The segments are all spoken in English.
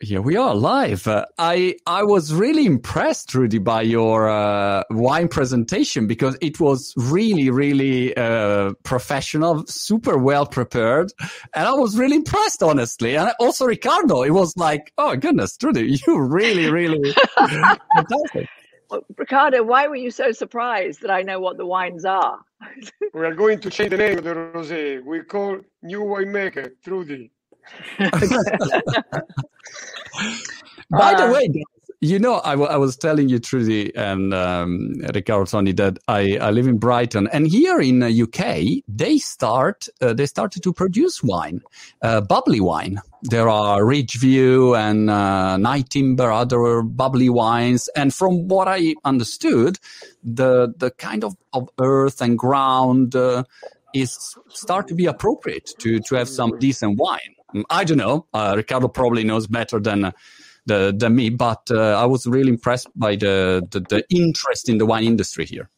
here we are live. Uh, I I was really impressed, Rudy, by your uh, wine presentation because it was really, really uh, professional, super well prepared, and I was really impressed, honestly. And also Ricardo, it was like, oh goodness, Rudy, you really, really fantastic. Well, Riccardo, why were you so surprised that I know what the wines are? we are going to change the name of the rosé. We call new winemaker Trudy. By the way, you know, I, w- I was telling you, Trudy and um, Riccardo Tony, that I, I live in Brighton, and here in the UK, they start uh, they started to produce wine, uh, bubbly wine. There are Ridgeview and uh, Nyetimber, other bubbly wines, and from what I understood, the the kind of, of earth and ground uh, is start to be appropriate to to have some decent wine. I don't know. Uh, Riccardo probably knows better than the, than me, but uh, I was really impressed by the, the, the interest in the wine industry here.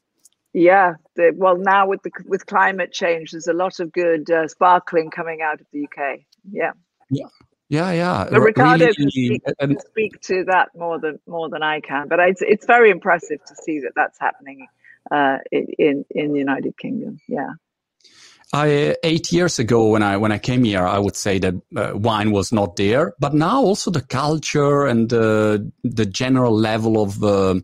Yeah, the, well, now with the with climate change, there's a lot of good uh, sparkling coming out of the UK. Yeah, yeah, yeah, yeah. But Riccardo really, can, speak, can speak to that more than more than I can. But it's it's very impressive to see that that's happening uh, in in the United Kingdom. Yeah. I, eight years ago when I when I came here, I would say that uh, wine was not there, but now also the culture and uh, the general level of uh,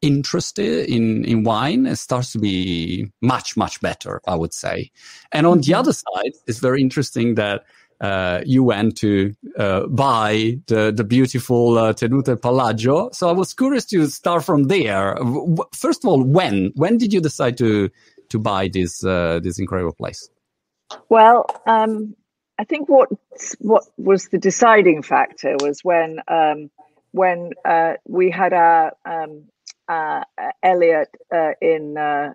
interest in in wine starts to be much much better. I would say, and on the mm-hmm. other side, it's very interesting that. Uh, you went to uh, buy the the beautiful uh, Tenute Palagio. So I was curious to start from there. First of all, when when did you decide to to buy this uh, this incredible place? Well, um, I think what what was the deciding factor was when um, when uh, we had our um, uh, Elliot uh, in uh,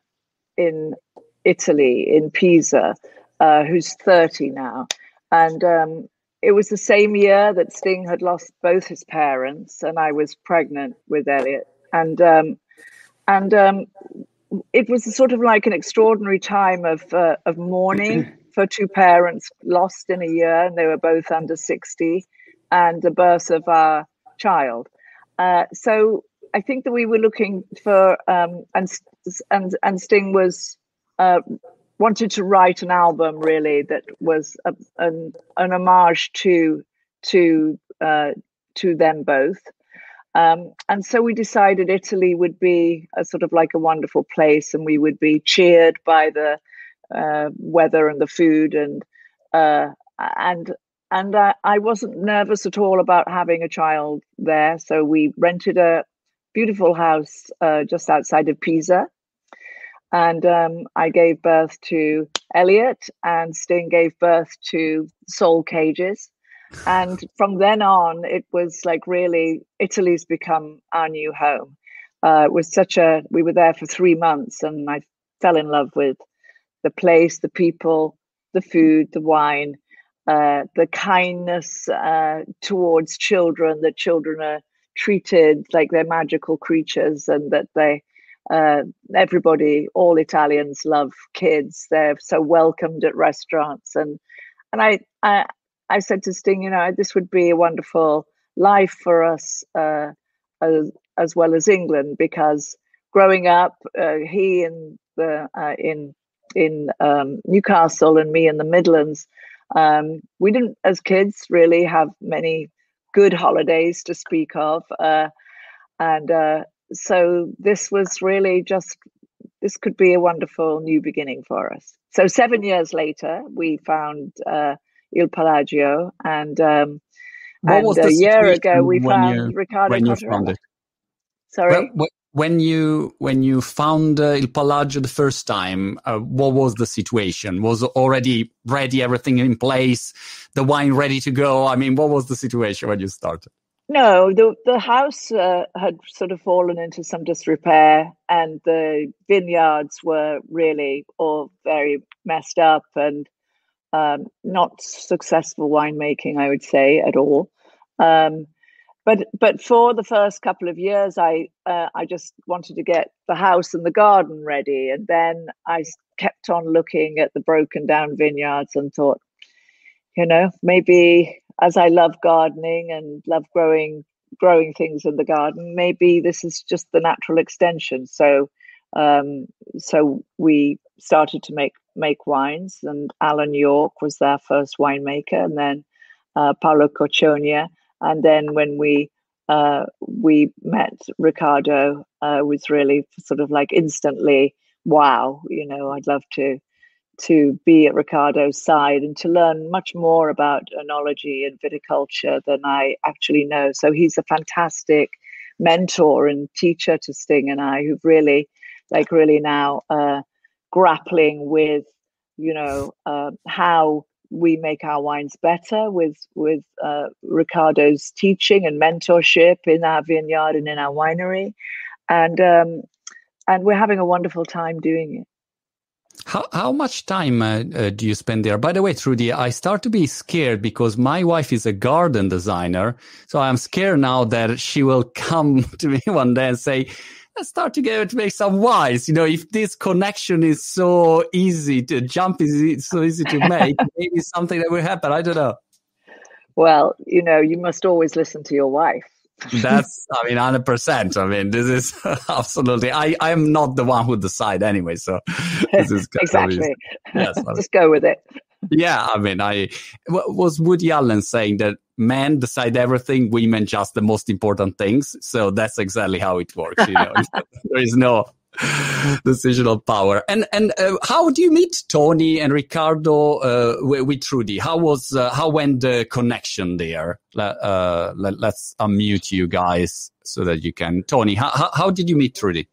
in Italy in Pisa, uh, who's thirty now, and um, it was the same year that Sting had lost both his parents, and I was pregnant with Elliot, and um, and um, it was sort of like an extraordinary time of uh, of mourning for two parents lost in a year, and they were both under sixty, and the birth of our child. Uh, so I think that we were looking for um, and and and Sting was uh, wanted to write an album really that was a, an an homage to to uh, to them both. Um, and so we decided Italy would be a sort of like a wonderful place, and we would be cheered by the uh, weather and the food, and uh, and and uh, I wasn't nervous at all about having a child there. So we rented a beautiful house uh, just outside of Pisa, and um, I gave birth to Elliot, and Sting gave birth to Soul Cages and from then on, it was like really Italy's become our new home. Uh, it was such a we were there for three months, and I fell in love with the place, the people, the food, the wine, uh, the kindness uh, towards children. That children are treated like they're magical creatures, and that they uh, everybody, all Italians love kids. They're so welcomed at restaurants, and and I, I I said to Sting, you know, this would be a wonderful life for us uh, as, as well as England because growing up, uh, he in the uh, in in um, Newcastle and me in the Midlands, um, we didn't, as kids, really have many good holidays to speak of, uh, and uh, so this was really just this could be a wonderful new beginning for us. So seven years later, we found uh, Il Palagio, and um, and a year ago we found you, Riccardo when you found it. Sorry. Well, when you when you found uh, Il Palagio the first time, uh, what was the situation? Was already ready, everything in place, the wine ready to go? I mean, what was the situation when you started? No, the the house uh, had sort of fallen into some disrepair, and the vineyards were really all very messed up, and um, not successful winemaking, I would say, at all. Um, but but for the first couple of years, I uh, I just wanted to get the house and the garden ready, and then I kept on looking at the broken down vineyards and thought, you know, maybe as I love gardening and love growing growing things in the garden, maybe this is just the natural extension. So um, so we started to make make wines, and Alan York was their first winemaker, and then uh, Paolo Caciorgna, and then when we uh, we met Ricardo, uh, was really sort of like instantly wow. You know, I'd love to to be at Ricardo's side and to learn much more about enology and viticulture than I actually know. So he's a fantastic mentor and teacher to Sting and I, who've really, like, really now uh, grappling with, you know, uh, how we make our wines better with with uh, Riccardo's teaching and mentorship in our vineyard and in our winery, and um, and we're having a wonderful time doing it. How how much time uh, uh, do you spend there? By the way, Trudy, I start to be scared because my wife is a garden designer, so I'm scared now that she will come to me one day and say, "Let's start together to make some wise. You know, if this connection is so easy to jump is it so easy to make, maybe something that will happen. I don't know. Well, you know, you must always listen to your wife. That's, I mean, hundred percent. I mean, this is absolutely. I I am not the one who decide anyway, so this is exactly. Yes, just go with it. Yeah, I mean, I was Woody Allen saying that men decide everything, women just the most important things. So that's exactly how it works. You know, there is no decisional power. And and uh, how do you meet Tony and Ricardo uh, with, with, Trudy? How was uh, how went the connection there? Uh, let, us unmute you guys so that you can. Tony, how how, how did you meet Trudy?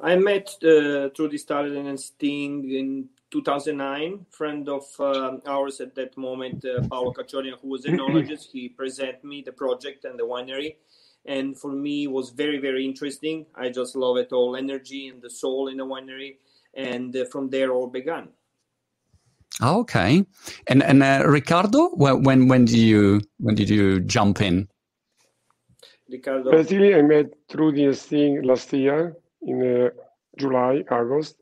I met uh, Trudy Styler and Sting in 2009. Friend of uh, ours at that moment, Paolo Caciorgna, who was a enologist, he presented me the project and the winery. And for me was very very interesting. I just love it all energy and the soul in the winery. And uh, from there all began. Okay. And and uh, riccardo when, when when did you when did you jump in? Ricardo, basically i met trudy thing last year in uh, july august.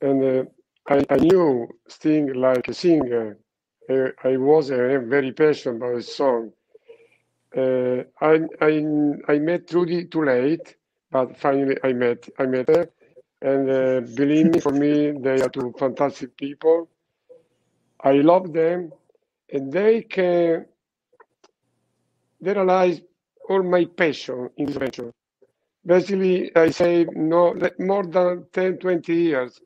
And uh, I, I knew sting like a singer I, I was uh, very passionate about his song uh, I, I, I met Trudy too late, but finally I met I met her, and uh, believe me, for me they are two fantastic people. I love them, and they can they realize all my passion in this venture. Basically, I say no more than 10, 20 years.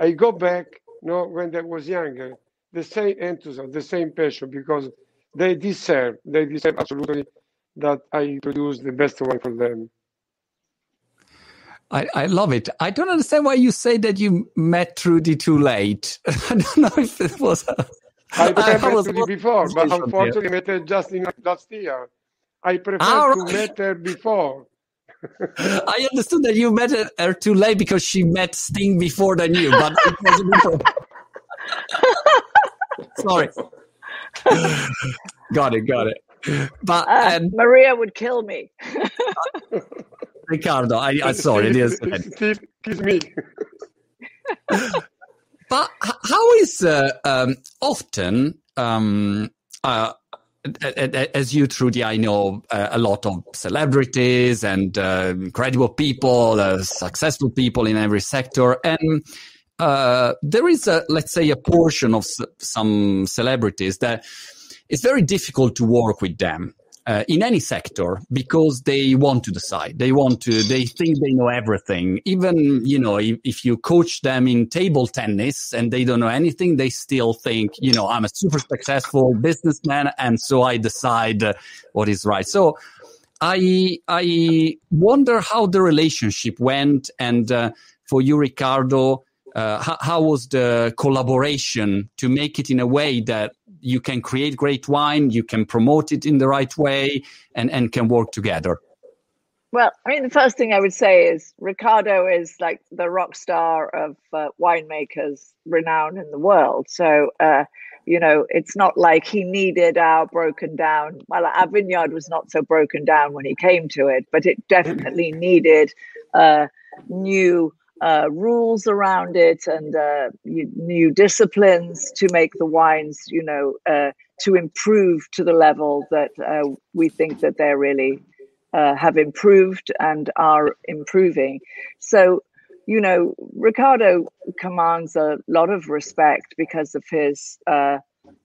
I go back, you know, when I was younger, the same enthusiasm, the same passion, because they deserve, they deserve absolutely that I produce the best one for them. I, I love it. I don't understand why you say that you met Trudy too late. I don't know if it was. A, I, I met was Trudy before, but unfortunately, I met her just in last year. I prefer ah, right. to meet her before. I understood that you met her too late because she met Sting before than you, but it wasn't important. Sorry. got it, got it. But uh, um, Maria would kill me. Riccardo, I, I sorry, it is. Kiss me. but how is uh, um, often um, uh, as you, Trudy, I know uh, a lot of celebrities and uh, incredible people, uh, successful people in every sector, and uh, there is a, let's say, a portion of some celebrities that it's very difficult to work with them uh, in any sector because they want to decide. They want to, they think they know everything. Even, you know, if, if, you coach them in table tennis and they don't know anything, they still think, you know, I'm a super successful businessman. And so I decide uh, what is right. So I, I wonder how the relationship went. And uh, for you, Ricardo, uh, how, how was the collaboration to make it in a way that you can create great wine, you can promote it in the right way, and, and can work together? Well, I mean, the first thing I would say is Ricardo is like the rock star of uh, winemakers, renowned in the world. So, uh, you know, it's not like he needed our broken down. Well, our vineyard was not so broken down when he came to it, but it definitely needed uh, new uh, rules around it and uh, new disciplines to make the wines, you know, uh, to improve to the level that uh, we think that they're really uh, have improved and are improving. So, you know, Ricardo commands a lot of respect because of his uh,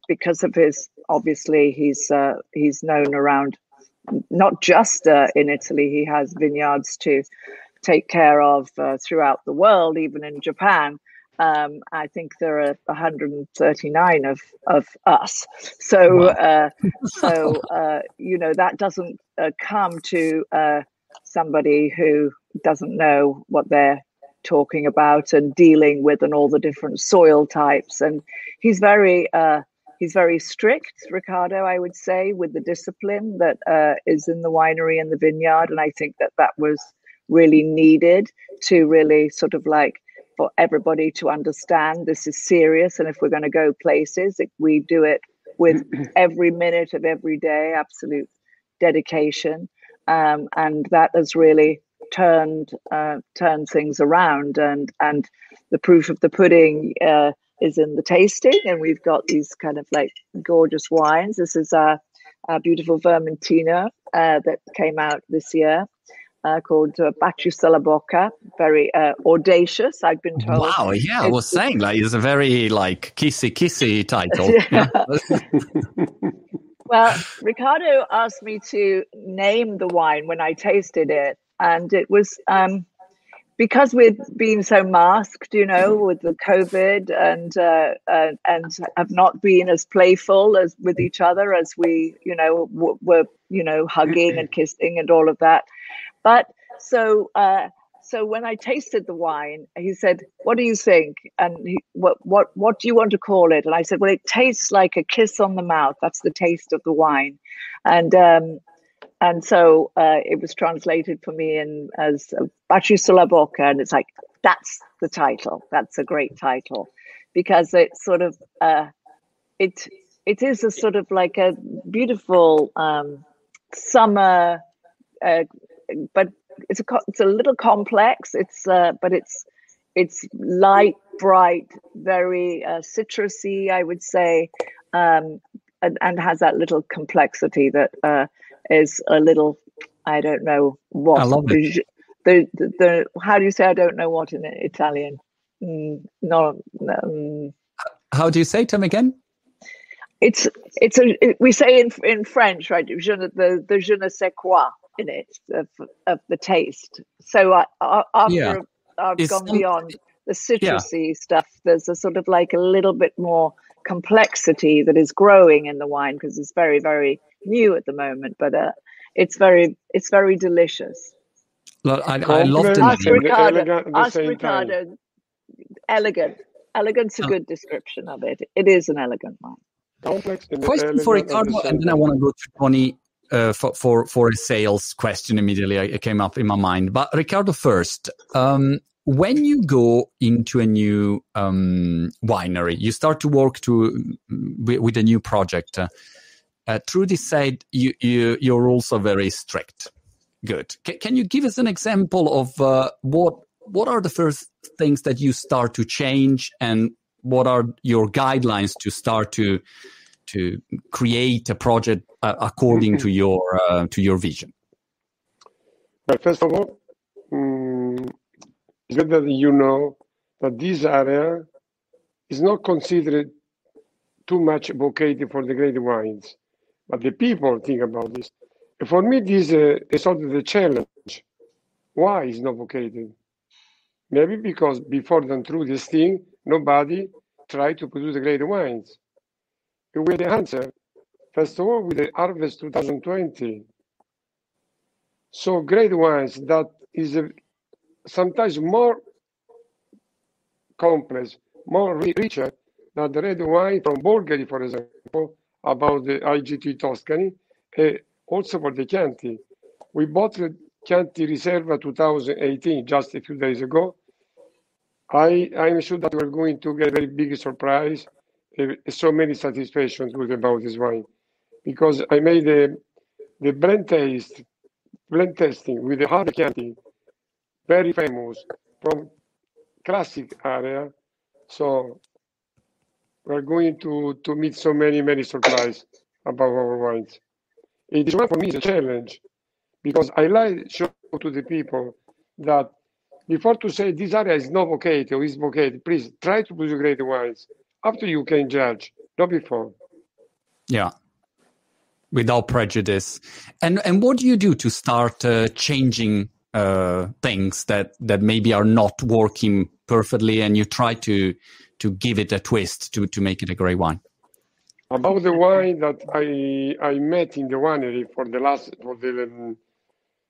because of his obviously he's he's known around not just in Italy. He has vineyards to take care of uh, throughout the world, even in Japan. Um, I think there are 139 of of us. So, wow. uh, so uh, you know that doesn't uh, come to uh, somebody who doesn't know what they're talking about and dealing with, and all the different soil types. And he's very uh, he's very strict, Ricardo. I would say with the discipline that uh, is in the winery and the vineyard, and I think that that was really needed to really sort of like for everybody to understand this is serious and if we're going to go places we do it with every minute of every day absolute dedication. Um, and that has really turned uh, turned things around and and the proof of the pudding uh, is in the tasting and we've got these kind of like gorgeous wines. This is our, our beautiful vermentino uh, that came out this year uh, called uh, bocca, very uh, audacious. I've been told. Wow, yeah, I was saying like it's a very like kissy kissy title. well, Ricardo asked me to name the wine when I tasted it, and it was um, because we've been so masked, you know, with the COVID, and uh, uh, and have not been as playful as with each other as we, you know, w- were, you know, hugging and kissing and all of that. But so uh, so when I tasted the wine, he said, "What do you think?" And he, what what what do you want to call it? And I said, "Well, it tastes like a kiss on the mouth. That's the taste of the wine." And um, and so uh, it was translated for me in as Baci sulla bocca, and it's like that's the title. That's a great title because it's sort of uh, it it is a sort of like a beautiful um, summer uh, but it's a it's a little complex. It's uh, but it's it's light, bright, very uh, citrusy, I would say, um, and, and has that little complexity that uh, is a little I don't know what. I love it. The, the, the, how do you say I don't know what in Italian? Mm, no, um, how do you say to him again? It's it's a it, we say in in French, right? Je the the je ne sais quoi in it of, of the taste. So I, I, after yeah. I've it's gone beyond the citrusy yeah. stuff, there's a sort of like a little bit more complexity that is growing in the wine because it's very very new at the moment. But uh, it's very it's very delicious. Look, I, I love the ask Ricardo. Ask Ricardo. Elegant. Elegant's a oh. good description of it. It is an elegant wine. Question for Ricardo, and then I want to go to Tony uh, for, for for a sales question immediately it came up in my mind. But Ricardo, first, um, when you go into a new um, winery, you start to work to with, with a new project. Uh, uh, Trudy said you, you you're also very strict. Good. C- can you give us an example of uh, what what are the first things that you start to change, and what are your guidelines to start to to create a project uh, according to your uh, to your vision? Well, first of all, um, it's good that you know that this area is not considered too much vocated for the great wines, but the people think about this. For me, this uh, is sort of the challenge. Why is not vocated? Maybe because before them through this thing, nobody tried to produce the great wines with the answer. First of all, with the harvest 2020. So great wines that is a, sometimes more complex, more richer than the red wine from Bolgheri, for example, about the IGT Tuscany, and also for the Chianti. We bought the Chianti Riserva 2018 just a few days ago. I, I'm sure that we're going to get a very big surprise so many satisfactions with about this wine because I made the the blend taste blend testing with the hard Chianti, very famous from classic area. So we're going to, to meet so many, many surprises about our wines. It is one for me is a challenge because I like show to the people that before to say this area is not vocated or is vocated, please try to produce great wines. After you can judge, not before. Yeah, without prejudice. And and what do you do to start uh, changing uh, things that that maybe are not working perfectly, and you try to to give it a twist to to make it a great wine? About the wine that I I met in the winery for the last for the um,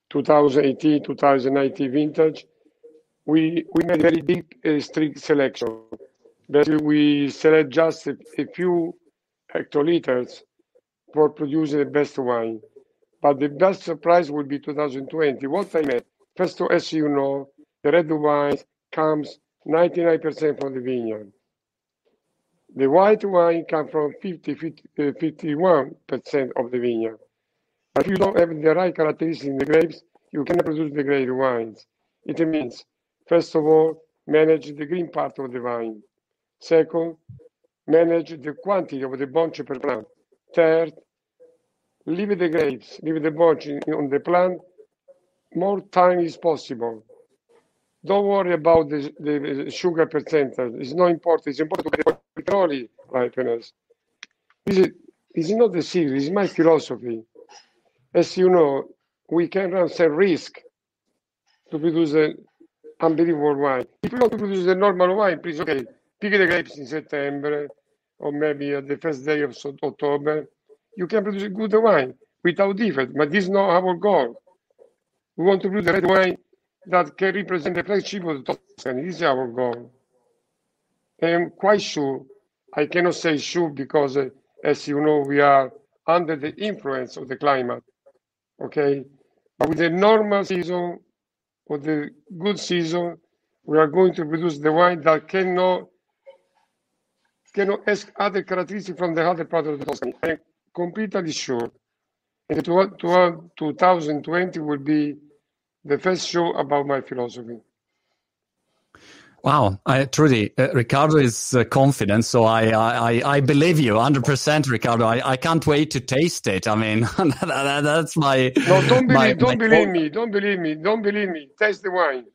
2018 2019 vintage, we we made a very big uh, strict selection. Basically, we select just a, a few hectoliters for producing the best wine. But the best surprise will be 2020. What I meant, first, as you know, the red wine comes 99% from the vineyard. The white wine comes from 50, 50 uh, 51% of the vineyard. But if you don't have the right characteristics in the grapes, you cannot produce the great wines. It means, first of all, manage the green part of the vine. Second, manage the quantity of the bunch per plant. Third, leave the grapes, leave the bunch on the plant more time is possible. Don't worry about the, the sugar percentage. It's not important. It's important to get ripeness. This is, this is not the secret. It's my philosophy. As you know, we can run some risk to produce an unbelievable wine. If you want to produce a normal wine, please, okay, pick the grapes in September or maybe at the first day of October. You can produce a good wine without defect, but this is not our goal. We want to produce a red wine that can represent the flagship of the Tuscany. This is our goal. I'm quite sure, I cannot say sure because, uh, as you know, we are under the influence of the climate. Okay, but with the normal season, or the good season, we are going to produce the wine that cannot cannot ask other characteristics from the other part of the Tuscany. I'm completely sure. And 2020 will be the first show about my philosophy. Wow, I, truly, uh, Riccardo is uh, confident, so I, I, I believe you 100%, Ricardo. I, I can't wait to taste it. I mean, that, that's my. No, don't believe, my, don't my believe me. Don't believe me. Don't believe me. Taste the wine.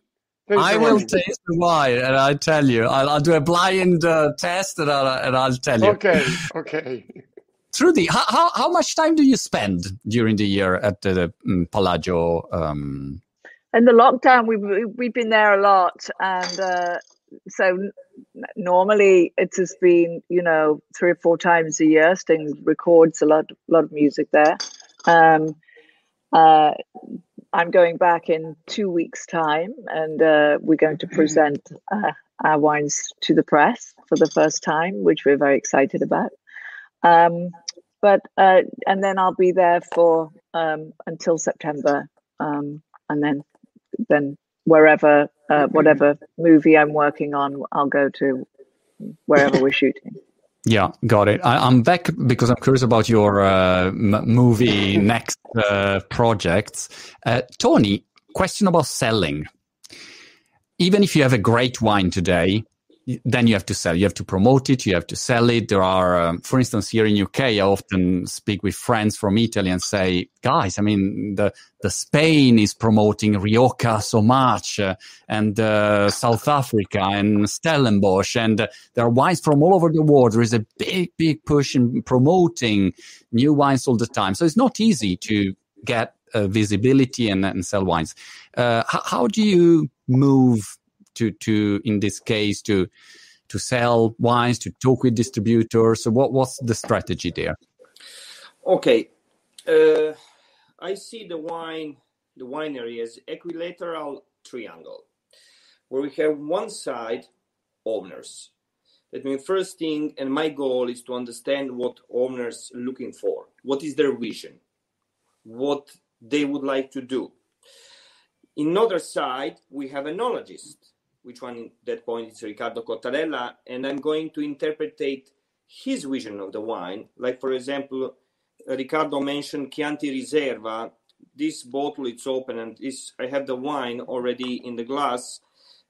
Taste I will wine. taste the wine, and I tell you, I'll, I'll do a blind uh, test, and I'll, and I'll tell you. Okay, okay. Trudy, how, how, how much time do you spend during the year at the um, Palagio? Um, in the lockdown we've we've been there a lot and uh, so normally it has been you know three or four times a year sting records a lot lot of music there um, uh, i'm going back in two weeks time and uh, we're going to present uh, our wines to the press for the first time which we're very excited about. Um, but uh, and then i'll be there for um, until september um, and then then wherever, uh, whatever movie I'm working on, I'll go to wherever we're shooting. Yeah, got it. I, am back because I'm curious about your uh, m- movie next uh, projects. Uh, Tony, question about selling. Even if you have a great wine today, then you have to sell. You have to promote it. You have to sell it. There are, um, for instance, here in UK, I often speak with friends from Italy and say, guys, I mean, the the Spain is promoting Rioja so much, uh, and uh, South Africa and Stellenbosch, and uh, there are wines from all over the world. There is a big, big push in promoting new wines all the time. So it's not easy to get uh, visibility and, and sell wines. Uh, how, how do you move? To to in this case to to sell wines, to talk with distributors? So what was the strategy there? Okay, uh, I see the wine the winery as equilateral triangle, where we have one side owners. That means first thing, and my goal is to understand what owners looking for. What is their vision? What they would like to do. In other side, we have a enologist which one at that point is Riccardo Cotarella, and I'm going to interpret his vision of the wine. Like, for example, Riccardo mentioned Chianti Riserva. This bottle it's open, and this I have the wine already in the glass.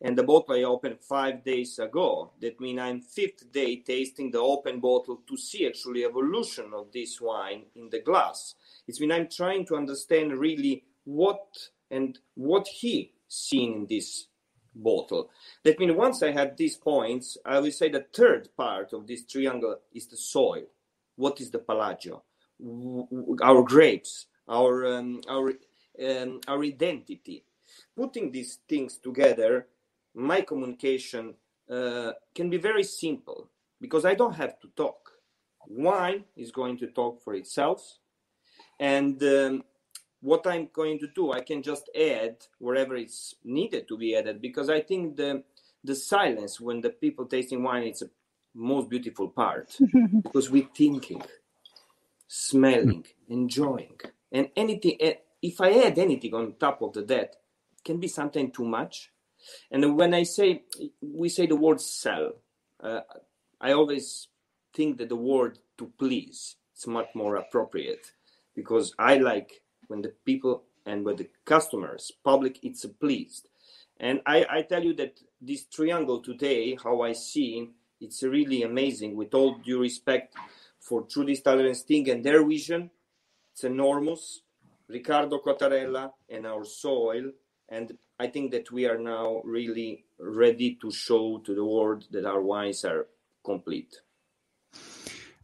and the bottle I opened five days ago. That means I'm fifth day tasting the open bottle to see actually evolution of this wine in the glass. It's mean I'm trying to understand really what and what he seen in this bottle. That means once I have these points, I will say the third part of this triangle is the soil. What is the palagio? Our grapes, our um, our um, our identity. Putting these things together, my communication uh, can be very simple because I don't have to talk. Wine is going to talk for itself, and um, what I'm going to do, I can just add wherever it's needed to be added because I think the the silence when the people tasting wine it's a most beautiful part because we're thinking, smelling, enjoying, and anything. Eh, if I add anything on top of the that, can be something too much. And when I say we say the word sell, uh, I always think that the word to please is much more appropriate because I like when the people and when the customers, public, it's pleased. And I, I tell you that this triangle today, how I see, it's really amazing. With all due respect for Trudy Styler and Sting and their vision, it's enormous. Ricardo Cotarella and our soil. And I think that we are now really ready to show to the world that our wines are complete.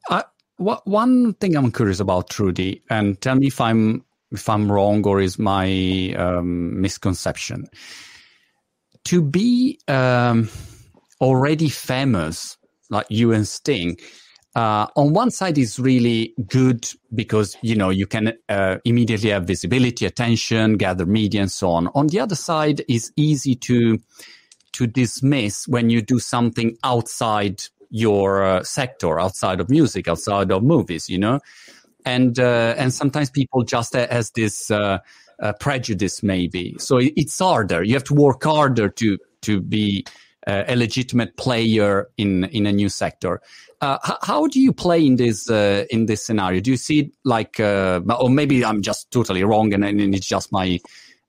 Uh, one thing I'm curious about, Trudy, and tell me if I'm if I'm wrong or is my um, misconception. To be um, already famous, like you and Sting, uh, on one side is really good because you know you can uh, immediately have visibility, attention, gather media, and so on. On the other side, is easy to to dismiss when you do something outside your uh, sector, outside of music, outside of movies. You know, and uh, and sometimes people just has this uh, uh, prejudice maybe. So it's harder. You have to work harder to to be uh, a legitimate player in in a new sector. Uh, how do you play in this uh, in this scenario? Do you see it like or maybe i'm just totally wrong and, and it's just my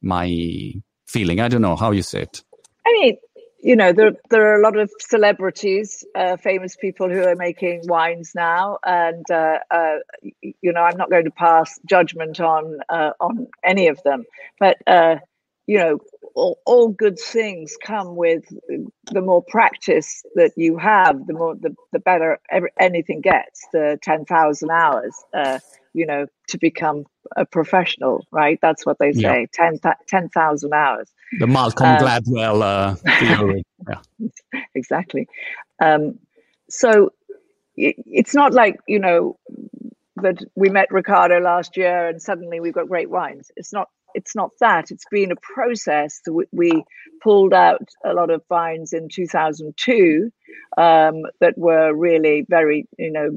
my feeling. I don't know how you say it. I mean you know there there are a lot of celebrities, uh, famous people who are making wines now, and uh, uh, you know I'm not going to pass judgment on uh, on any of them, but uh, you know all, all, good things come with the more practice that you have, the more the, the better every, anything gets. The ten thousand hours, uh, you know, to become a professional, right? That's what they say, yeah. 10,000 10, hours. The Malcolm um, Gladwell uh, theory. yeah. Exactly. Um, so it, it's not like, you know, that we met Ricardo last year and suddenly we've got great wines. It's not it's not that. It's been a process. We pulled out a lot of vines in 2002 um, that were really very, you know,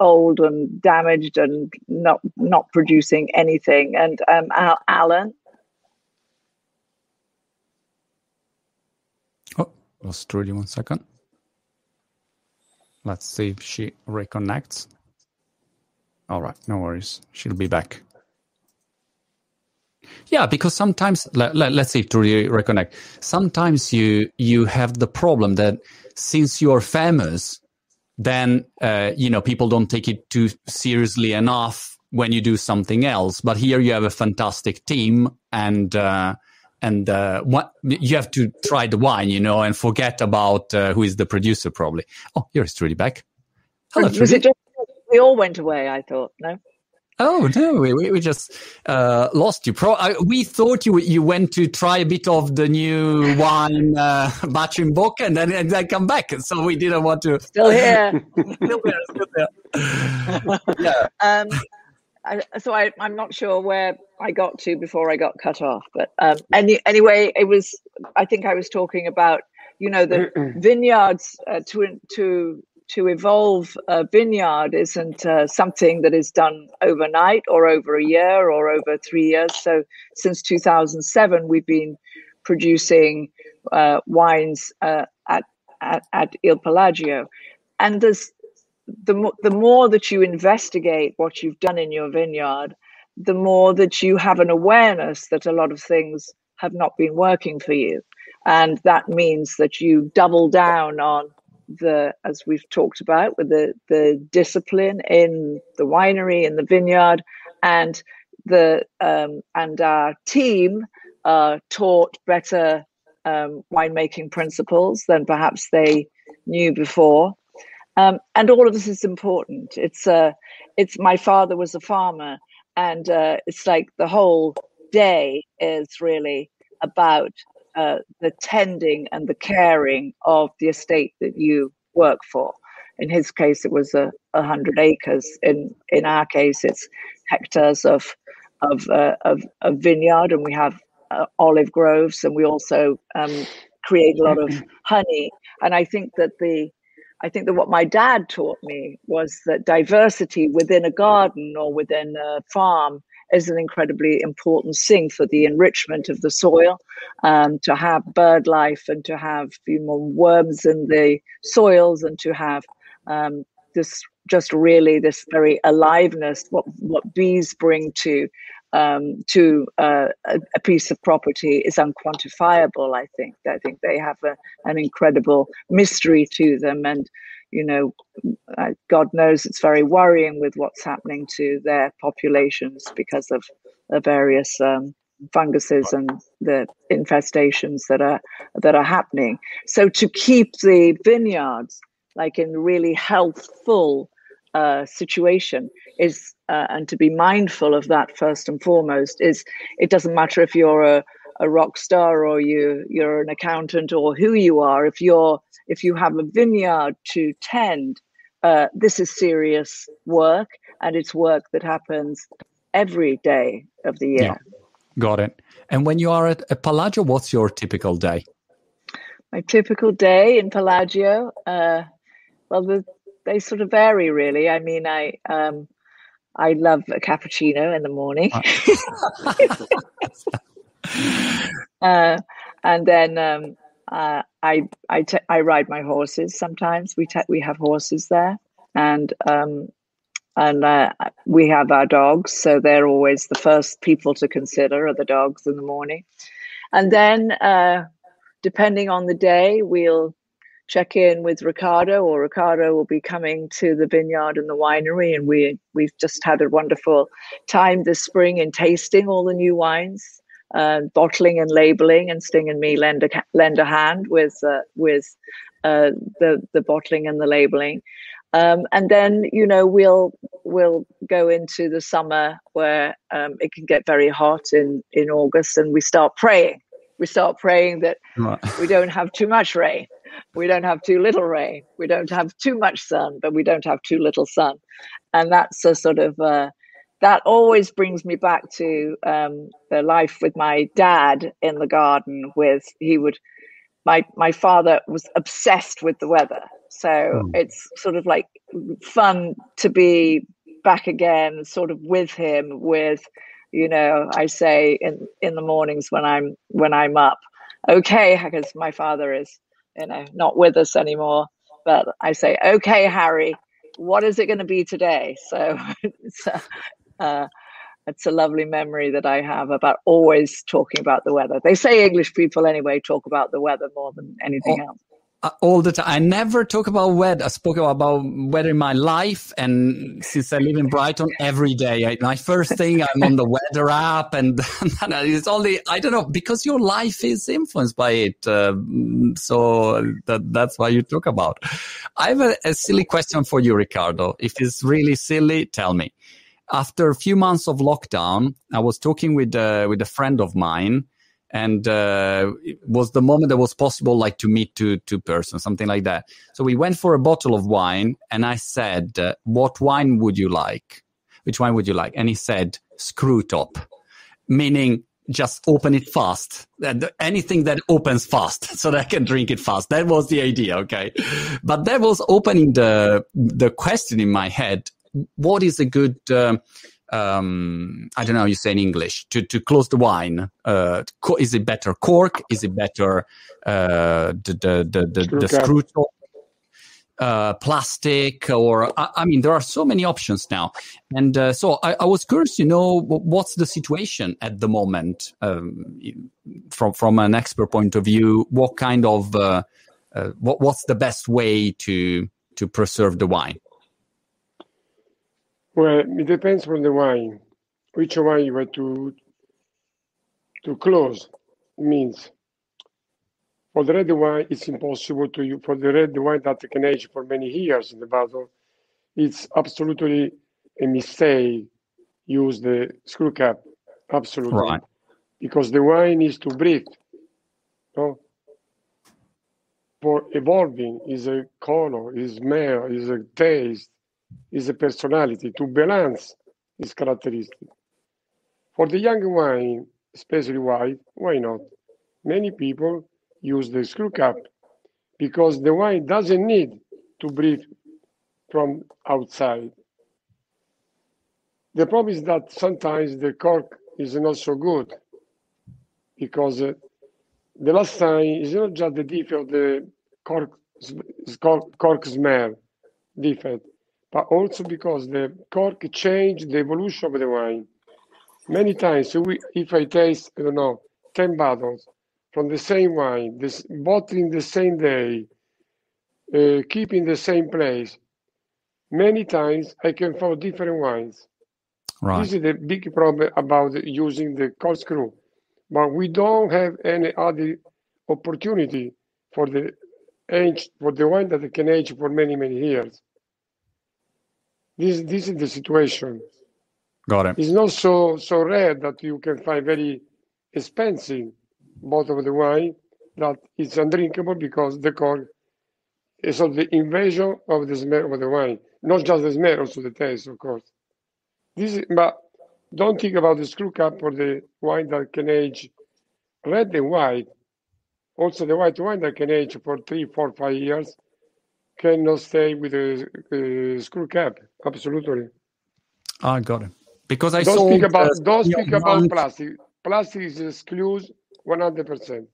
old and damaged and not not producing anything. And um, Alan. Oh, lost Trudy one second. Let's see if she reconnects. All right, no worries. She'll be back. Yeah, because sometimes let, let, us see to re- reconnect. Sometimes you you have the problem that since you're famous, then uh, you know people don't take it too seriously enough when you do something else. But here you have a fantastic team, and uh, and uh, what you have to try the wine, you know, and forget about uh, who is the producer. Probably. Oh, here's Trudy back. Hello, Trudy. Was it just we all went away? I thought no. Oh no, we, we just uh, lost you. Pro- I, we thought you you went to try a bit of the new wine uh, in book and then and then come back. So we didn't want to. Still here. still there. Still there. yeah. Um, I, so I, I'm not sure where I got to before I got cut off, but um, any, anyway, it was. I think I was talking about you know the vineyards uh, to to to evolve a vineyard isn't uh, something that is done overnight or over a year or over three years. So since 2007, we've been producing uh, wines uh, at, at, at Il Palagio. And there's, the, the more that you investigate what you've done in your vineyard, the more that you have an awareness that a lot of things have not been working for you. and that means that you double down on the as we've talked about with the the discipline in the winery in the vineyard and the um, and our team uh, taught better um, winemaking principles than perhaps they knew before. Um, and all of this is important. It's uh, it's my father was a farmer and uh, it's like the whole day is really about uh, the tending and the caring of the estate that you work for. In his case, it was a, a hundred acres. In in our case, it's hectares of of uh, of, of, vineyard, and we have uh, olive groves, and we also um, create a lot of honey. And I think that the I think that what my dad taught me was that diversity within a garden or within a farm is an incredibly important thing for the enrichment of the soil. Um, to have bird life and to have you know, worms in the soils and to have um, this just really this very aliveness what what bees bring to um, to uh, a, piece of property is unquantifiable. I think I think they have a, an incredible mystery to them, and you know, God knows it's very worrying with what's happening to their populations because of the various um, funguses and the infestations that are that are happening. So to keep the vineyards like in really healthful uh, situation is uh, and to be mindful of that first and foremost is it doesn't matter if you're a, a rock star or you you're an accountant or who you are if you're if you have a vineyard to tend, uh, this is serious work, and it's work that happens every day of the year. Yeah. Got it. And when you are at, at Palagio, what's your typical day? My typical day in Palagio, uh, well, the, they sort of vary, really. I mean, I um, I love a cappuccino in the morning. uh, and then um, uh, I I, t- I ride my horses sometimes. We we have horses there, and um, and uh, we have our dogs, so they're always the first people to consider are the dogs in the morning, and then uh, depending on the day, we'll check in with Ricardo, or Ricardo will be coming to the vineyard and the winery, and we we've just had a wonderful time this spring in tasting all the new wines uh, bottling and labeling, and Sting and me lend a lend a hand with uh, with uh, the the bottling and the labeling. Um, and then you know we'll we'll go into the summer where um, it can get very hot in in August, and we start praying. We start praying that right. we don't have too much rain, we don't have too little rain, we don't have too much sun, but we don't have too little sun, and that's a sort of uh, that always brings me back to um, the life with my dad in the garden. With he would, my my father was obsessed with the weather, so mm. it's sort of like fun to be back again, sort of with him. With you know, I say in in the mornings when I'm when I'm up, okay, because my father is you know not with us anymore, but I say, okay, Harry what is it going to be today? So it's, uh, it's a lovely memory that I have about always talking about the weather. They say English people anyway talk about the weather more than anything all, else. Uh, all the time. I never talk about weather. I spoke about weather in my life, and since I live in Brighton every day, I, my first thing I'm on the weather app, and, and it's only I don't know because your life is influenced by it. Uh, so that, that's why you talk about. I have a, a silly question for you, Ricardo. If it's really silly, tell me after a few months of lockdown, I was talking with uh, with a friend of mine, and uh, it was the moment that was possible, like to meet two two persons, something like that. So we went for a bottle of wine, and I said, uh, "What wine would you like? Which wine would you like?" And he said, "Screw top," meaning just open it fast. Anything that opens fast so that I can drink it fast. That was the idea. Okay. But that was opening the, the question in my head what is a good um, um, I don't know you say in English to to close the wine. Uh, is it better cork? Is it better uh, the the the, the, the screw top? uh, plastic, or I, I, mean, there are so many options now. And uh, so I, I, was curious to know what's the situation at the moment um, from from an expert point of view. What kind of uh, uh, what what's the best way to to preserve the wine? Well, it depends on the wine. Which wine you want to to close means for the red wine, it's impossible to use. For the red wine that can age for many years in the bottle, it's absolutely a mistake. Use the screw cap, absolutely, right. because the wine needs to breathe. No? For evolving is a color, is smell, is a taste, is a personality. To balance is characteristic. For the young wine, especially white, why not? Many people use the screw cap because the wine doesn't need to breathe from outside. The problem is that sometimes the cork is not so good because uh, the last time is not just the defect of the cork, cork, cork smell defect, but also because the cork changed the evolution of the wine. Many times, so we, if I taste, I don't know, 10 bottles, from the same wine, this bottling the same day, uh, keeping the same place, many times I can find different wines. Right. This is the big problem about using the corkscrew. But we don't have any other opportunity for the age for the wine that can age for many, many years. This this is the situation. Got it. It's not so so rare that you can find very expensive bottle of the wine that it's undrinkable because the cork is of the invasion of the smell of the wine. Not just the smell, also the taste, of course. This is, but don't think about the screw cap or the wine that can age red and white. Also, the white wine that can age for three, four, five years cannot stay with a, screw cap. Absolutely. I got it. Because I don't sold, speak about uh, don't speak about plastic. Plastic is excused 100%.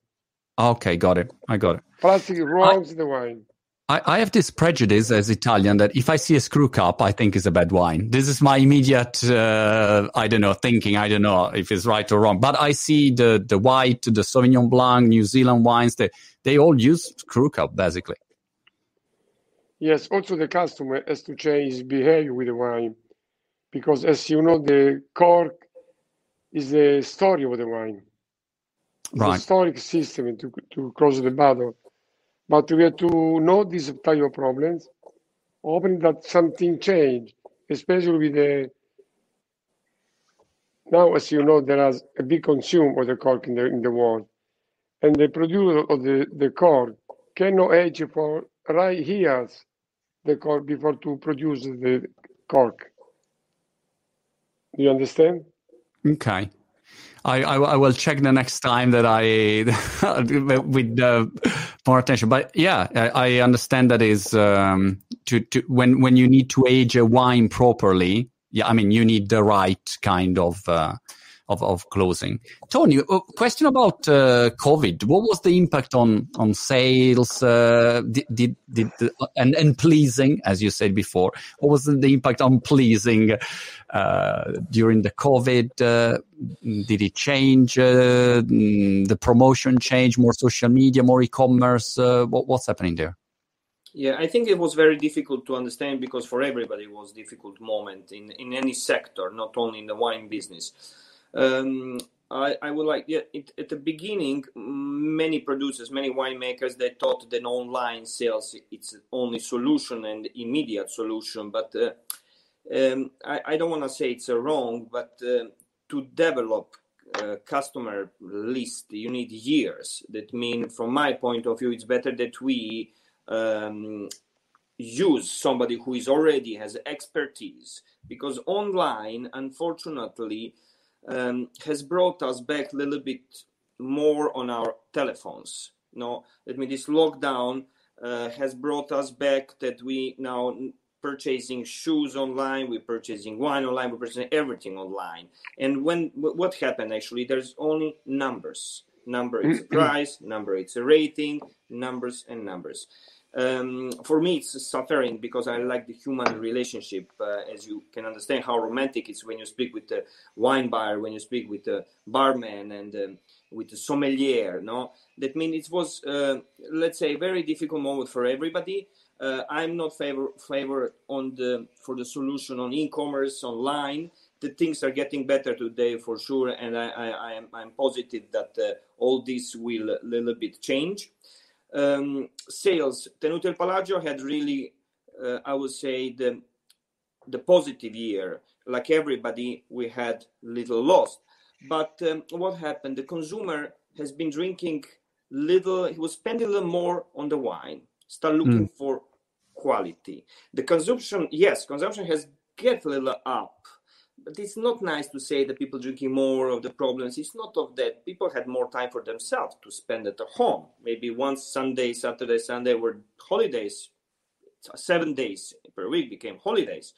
Okay, got it. I got it. Plastic wrongs I, the wine. I, I, have this prejudice as Italian that if I see a screw cap, I think it's a bad wine. This is my immediate, uh, I don't know, thinking. I don't know if it's right or wrong. But I see the the white, the Sauvignon Blanc, New Zealand wines. They they all use screw cap basically. Yes. Also, the customer has to change his behavior with the wine, because as you know, the cork is the story of the wine right. historic system to, to close the bottle. But we have to know these type of problems, hoping that something change, especially with the now, as you know, there is a big consume of the cork in the in the world, and the producer of the the cork cannot age for right here the cork before to produce the cork. Do you understand? Okay. I, I, I, will check the next time that I with uh, more attention. But yeah, I, I understand that is um, to, to when when you need to age a wine properly. Yeah, I mean you need the right kind of uh, of, of closing. Tony, a question about uh, COVID. What was the impact on on sales? Uh, did, did, did and and pleasing, as you said before, what was the impact on pleasing uh, during the COVID? Uh, did it change uh, the promotion? Change more social media, more e-commerce? Uh, what, what's happening there? Yeah, I think it was very difficult to understand because for everybody it was difficult moment in, in any sector, not only in the wine business. Um, I, I would like, yeah, it, at the beginning, many producers, many winemakers, they thought that online sales it's only solution and immediate solution. But uh, um, I, I, don't want to say it's wrong, but uh, to develop a customer list, you need years. That means, from my point of view, it's better that we um, use somebody who is already has expertise because online, unfortunately um, has brought us back a little bit more on our telephones. No, let me this lockdown uh, has brought us back that we now purchasing shoes online, we're purchasing wine online, we're purchasing everything online. And when what happened actually, there's only numbers. Number it's a price, number it's a rating, numbers and numbers. Um, for me it's suffering because i like the human relationship. Uh, as you can understand how romantic it's when you speak with the wine buyer when you speak with the barman and um, with the sommelier no? That means it was uh, let's say a very difficult moment for everybody. Uh, i'm not favor favor on the for the solution on e-commerce online. The things are getting better today for sure and i i, I am i'm positive that uh, all this will a little bit change um, sales, Tenuta Il Palagio had really, uh, I would say, the the positive year. Like everybody, we had little lost. But um, what happened? The consumer has been drinking little. He was spending a little more on the wine. Start looking mm. for quality. The consumption, yes, consumption has get a little up but it's not nice to say that people drinking more of the problems. It's not of that. People had more time for themselves to spend at the home. Maybe once Sunday, Saturday, Sunday were holidays. Seven days per week became holidays.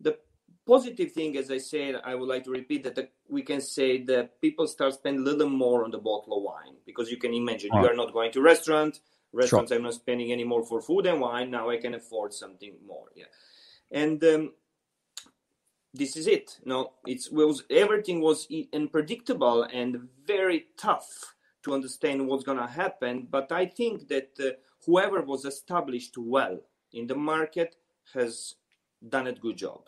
The positive thing, as I said, I would like to repeat that we can say that people start spending a little more on the bottle of wine because you can imagine you are not going to restaurant. Restaurants sure. are not spending any more for food and wine. Now I can afford something more. Yeah, and um, this is it. No, it was everything was unpredictable and very tough to understand what's going to happen. But I think that uh, whoever was established well in the market has done a good job.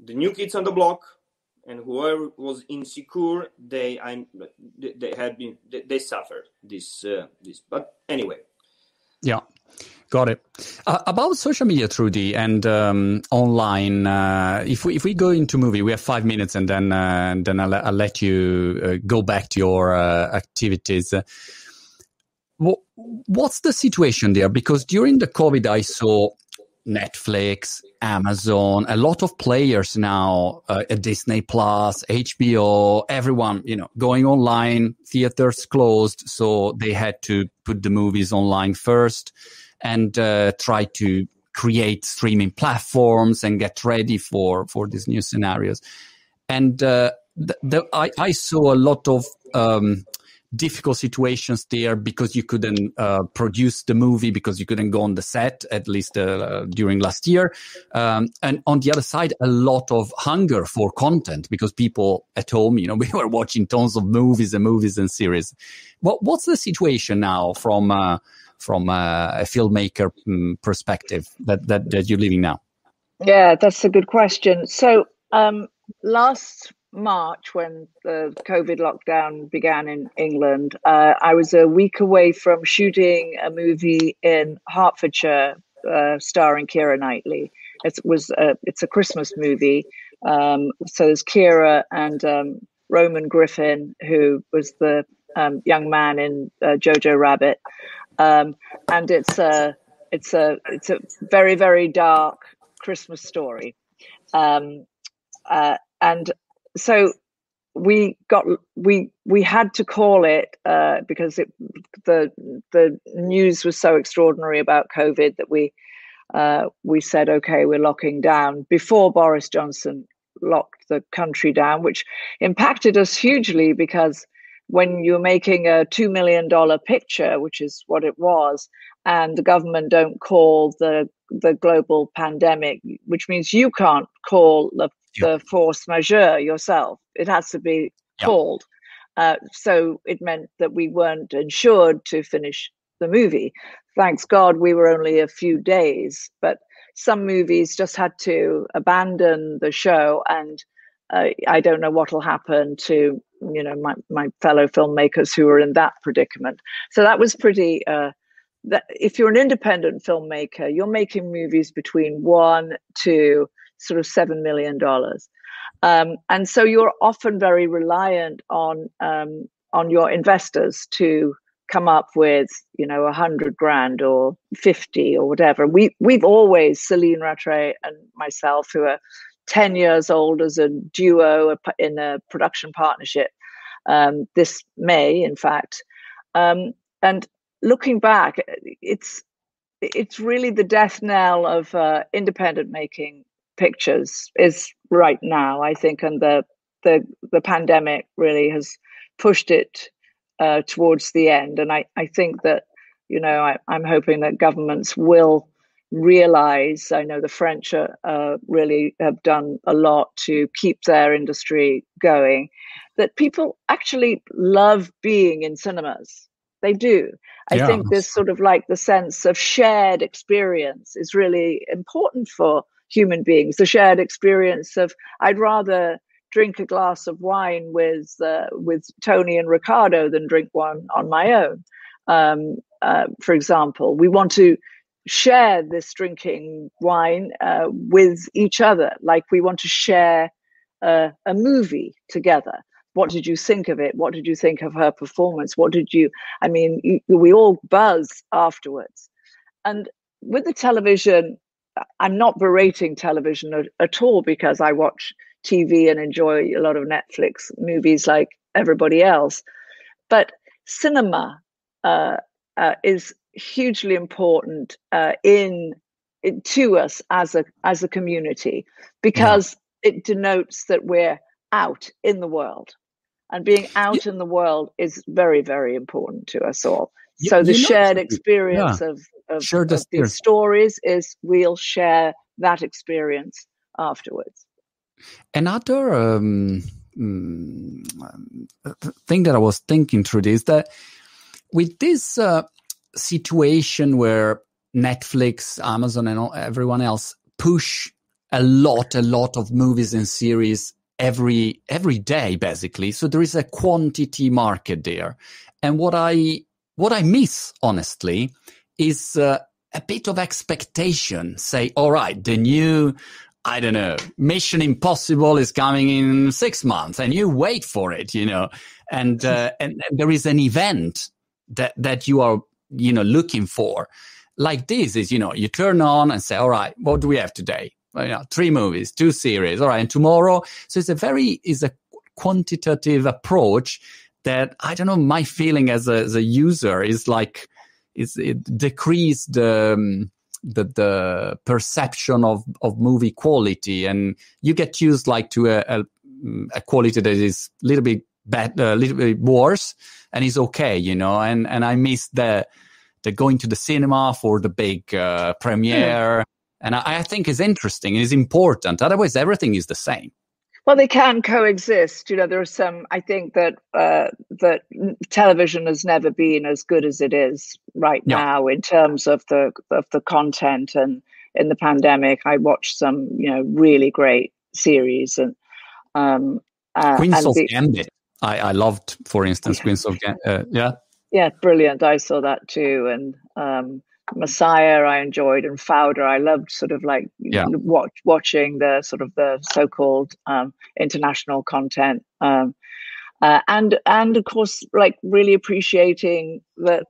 The new kids on the block and whoever was insecure, they I they, they had been they, they suffered this uh, this. But anyway, yeah, Got it. Uh, about social media, Trudie, and um, online. Uh, if we if we go into movie, we have five minutes, and then uh, then I'll, I'll, let you uh, go back to your uh, activities. What, what's the situation there? Because during the COVID, I saw Netflix, Amazon, a lot of players now, uh, Disney Plus, HBO, everyone, you know, going online, theaters closed. So they had to put the movies online first and uh, try to create streaming platforms and get ready for for these new scenarios. And uh, the, the, I, I, saw a lot of um, difficult situations there because you couldn't uh, produce the movie because you couldn't go on the set at least uh, during last year um, and on the other side a lot of hunger for content because people at home you know we were watching tons of movies and movies and series what, what's the situation now from uh, from uh, a filmmaker um, perspective that, that, that you're living now? Yeah, that's a good question. So um, last March, when the COVID lockdown began in England, uh, I was a week away from shooting a movie in Hertfordshire, uh, starring Keira Knightley. It was a, it's a Christmas movie. Um, so there's Keira and um, Roman Griffin, who was the um, young man in uh, Jojo Rabbit, um, and it's a it's a it's a very very dark Christmas story, um, uh, and so we got we we had to call it uh, because it the the news was so extraordinary about COVID that we uh, we said okay we're locking down before Boris Johnson locked the country down, which impacted us hugely because when you're making a $2 million picture, which is what it was, and the government don't call the, the global pandemic, which means you can't call the, the force majeure yourself. It has to be called. Uh, so it meant that we weren't insured to finish the movie. Thanks God we were only a few days, but some movies just had to abandon the show and uh, I don't know what will happen to you know my, my fellow filmmakers who are in that predicament. So that was pretty. Uh, that if you're an independent filmmaker, you're making movies between one to sort of seven million dollars, um, and so you're often very reliant on um, on your investors to come up with you know a hundred grand or 50 or whatever we we've always celine rattray and myself who are 10 years old as a duo in a production partnership um, this May, in fact. Um, and looking back, it's it's really the death knell of uh, independent making pictures is right now, I think, and the the the pandemic really has pushed it uh, towards the end. And I, I think that you know, I, am hoping that governments will realize. I know the French are, uh, really have done a lot to keep their industry going. That people actually love being in cinemas. They do. I yeah. think this sort of like the sense of shared experience is really important for human beings. The shared experience of I'd rather drink a glass of wine with uh, with Tony and Riccardo than drink one on my own. Um, uh, for example, we want to share this drinking wine uh, with each other, like we want to share a movie together. What did you think of it? What did you think of her performance? What did you? I mean, you, we all buzz afterwards, and with the television, I'm not berating television at, at all because I watch TV and enjoy a lot of Netflix movies like everybody else. But cinema uh, uh, is hugely important uh, in, in, to us as a as a community because yeah. it denotes that we're out in the world, and being out yeah. in the world is very very important to us all. You, so the shared know, experience yeah. of of, sure, of these stories is we'll share that experience afterwards. Another um, mm, thing that I was thinking through this that with this uh, situation where Netflix, Amazon, and all, everyone else push a lot, a lot of movies and series every every day, basically. So there is a quantity market there, and what I what I miss, honestly, is uh, a bit of expectation. Say, all right, the new I don't know, Mission Impossible is coming in six months and you wait for it, you know, and, uh, and, there is an event that, that you are, you know, looking for. Like this is, you know, you turn on and say, all right, what do we have today? Well, you know, three movies, two series. All right. And tomorrow. So it's a very, is a quantitative approach that I don't know. My feeling as a, as a user is like, is it decreased, um, the the perception of of movie quality, and you get used like to a, a, a quality that is a little bit bad, a little bit worse, and is okay, you know. And and I miss the the going to the cinema for the big uh, premiere, and I, I think is interesting. It is important. Otherwise, everything is the same. Well, they can coexist. You know, there are some. I think that uh, that television has never been as good as it is right yeah. now in terms of the of the content. And in the pandemic, I watched some, you know, really great series and um, uh, Queens of the, Gambit. I, I loved, for instance. Queens of. Uh, yeah, yeah, brilliant. I saw that too, and um, Messiah I enjoyed and Fauda I loved sort of like yeah. watch, watching the sort of the so-called um, international content um, uh, and and of course like really appreciating that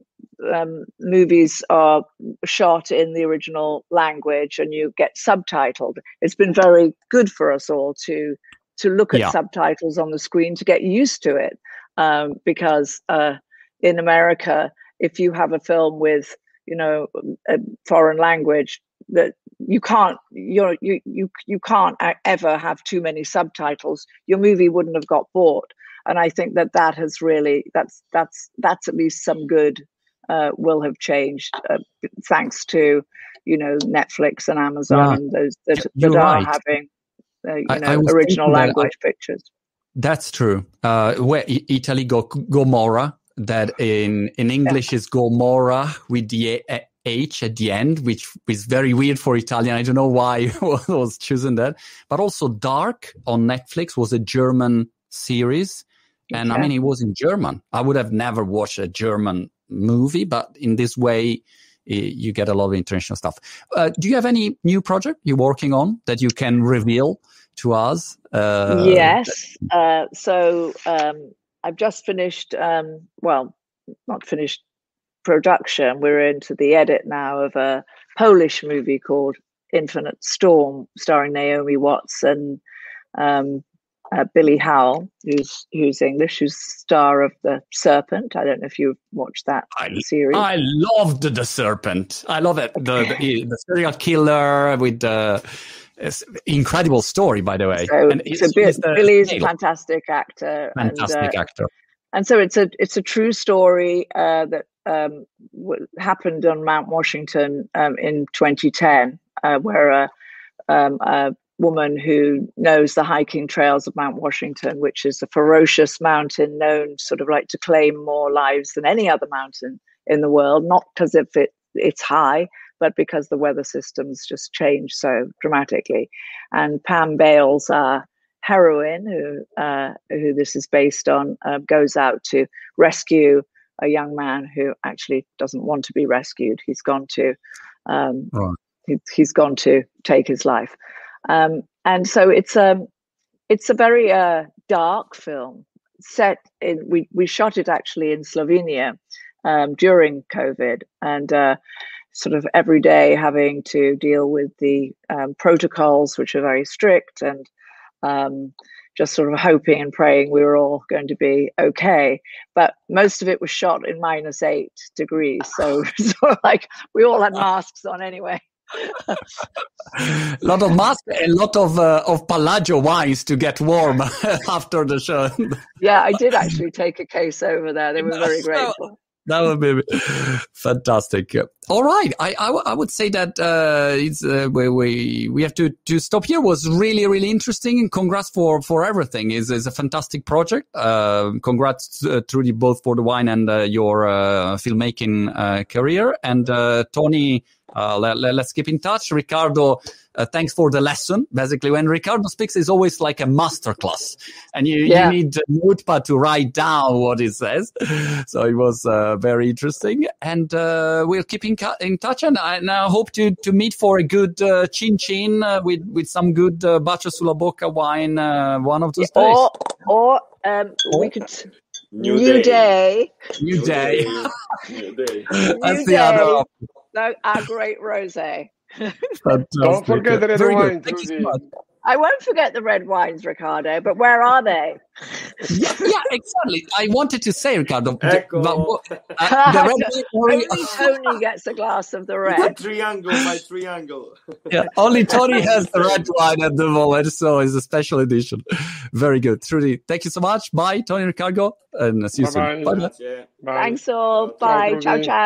um, movies are shot in the original language and you get subtitled it's been very good for us all to to look at yeah. subtitles on the screen to get used to it um, because uh, in America if you have a film with you know a foreign language that you can't you you you you can't ever have too many subtitles your movie wouldn't have got bought and i think that that has really that's that's that's at least some good uh, will have changed uh, thanks to you know netflix and amazon yeah. and those that, that are right. having uh, you I, know I original language I, pictures that's true uh where italy go gomorra that in in English is Gomorrah with the a- H at the end, which is very weird for Italian. I don't know why I was choosing that. But also Dark on Netflix was a German series. And I mean, it was in German. I would have never watched a German movie, but in this way, you get a lot of international stuff. Uh, do you have any new project you're working on that you can reveal to us? Uh, yes. Uh, so um, I've just finished, um, well, not finished production. We're into the edit now of a Polish movie called Infinite Storm, starring Naomi Watts and um, uh, Billy Howle, who's who's English, who's star of The Serpent. I don't know if you've watched that I, series. I loved The Serpent. I love it. The, the, the serial killer with the incredible story, by the way. So, and so Billy's a fantastic actor. Fantastic and, uh, actor. And so it's a it's a true story uh, that um, happened on Mount Washington um, in 2010, uh, where a, um, a, woman who knows the hiking trails of Mount Washington, which is a ferocious mountain known sort of like to claim more lives than any other mountain in the world, not because if it it's high, but because the weather systems just change so dramatically. And Pam Bales, our heroine, who uh, who this is based on, uh, goes out to rescue a young man who actually doesn't want to be rescued. He's gone to um, right. he, has gone to take his life, um, and so it's a um, it's a very uh, dark film set in. We we shot it actually in Slovenia um, during COVID, and uh, sort of every day having to deal with the um, protocols, which are very strict, and um, just sort of hoping and praying we were all going to be okay. But most of it was shot in minus eight degrees. So, so like we all had masks on anyway. A lot of masks and a lot of uh, of Palagio wines to get warm after the show. yeah, I did actually take a case over there. They were very grateful that would be fantastic. All right, I, I, I would say that uh, it's uh, we, we we have to to stop here. It was really really interesting, and congrats for for everything. is is a fantastic project. Uh, congrats uh, Trudie both for the wine and uh, your uh, filmmaking uh, career, and uh, Tony. Uh, let, let, us keep in touch. Riccardo, uh, thanks for the lesson. Basically, when Riccardo speaks, it's always like a master class, and you, yeah. you need a notepad to write down what he says. So it was uh, very interesting, and uh, we'll keep in, in, touch. And I now hope to to meet for a good uh, chin chin uh, with with some good uh, Bacio sulla bocca wine one of those days. Or or um, or, we could. New, New day. day. New day. New day. That's the other option. No, our great rosé. Don't forget the red wine. I won't forget the red wines, Riccardo. But where are they? yeah, yeah, exactly. I wanted to say, Riccardo, Echo. but, uh, the red only Tony gets a glass of the red. triangle by triangle. yeah, only Tony has the red wine at the moment, so it's a special edition. Very good, Trudie. Thank you so much. Bye, Tony Riccardo, and see you Bye-bye. soon. Bye. Bye. Thanks all. Bye. Ciao, ciao.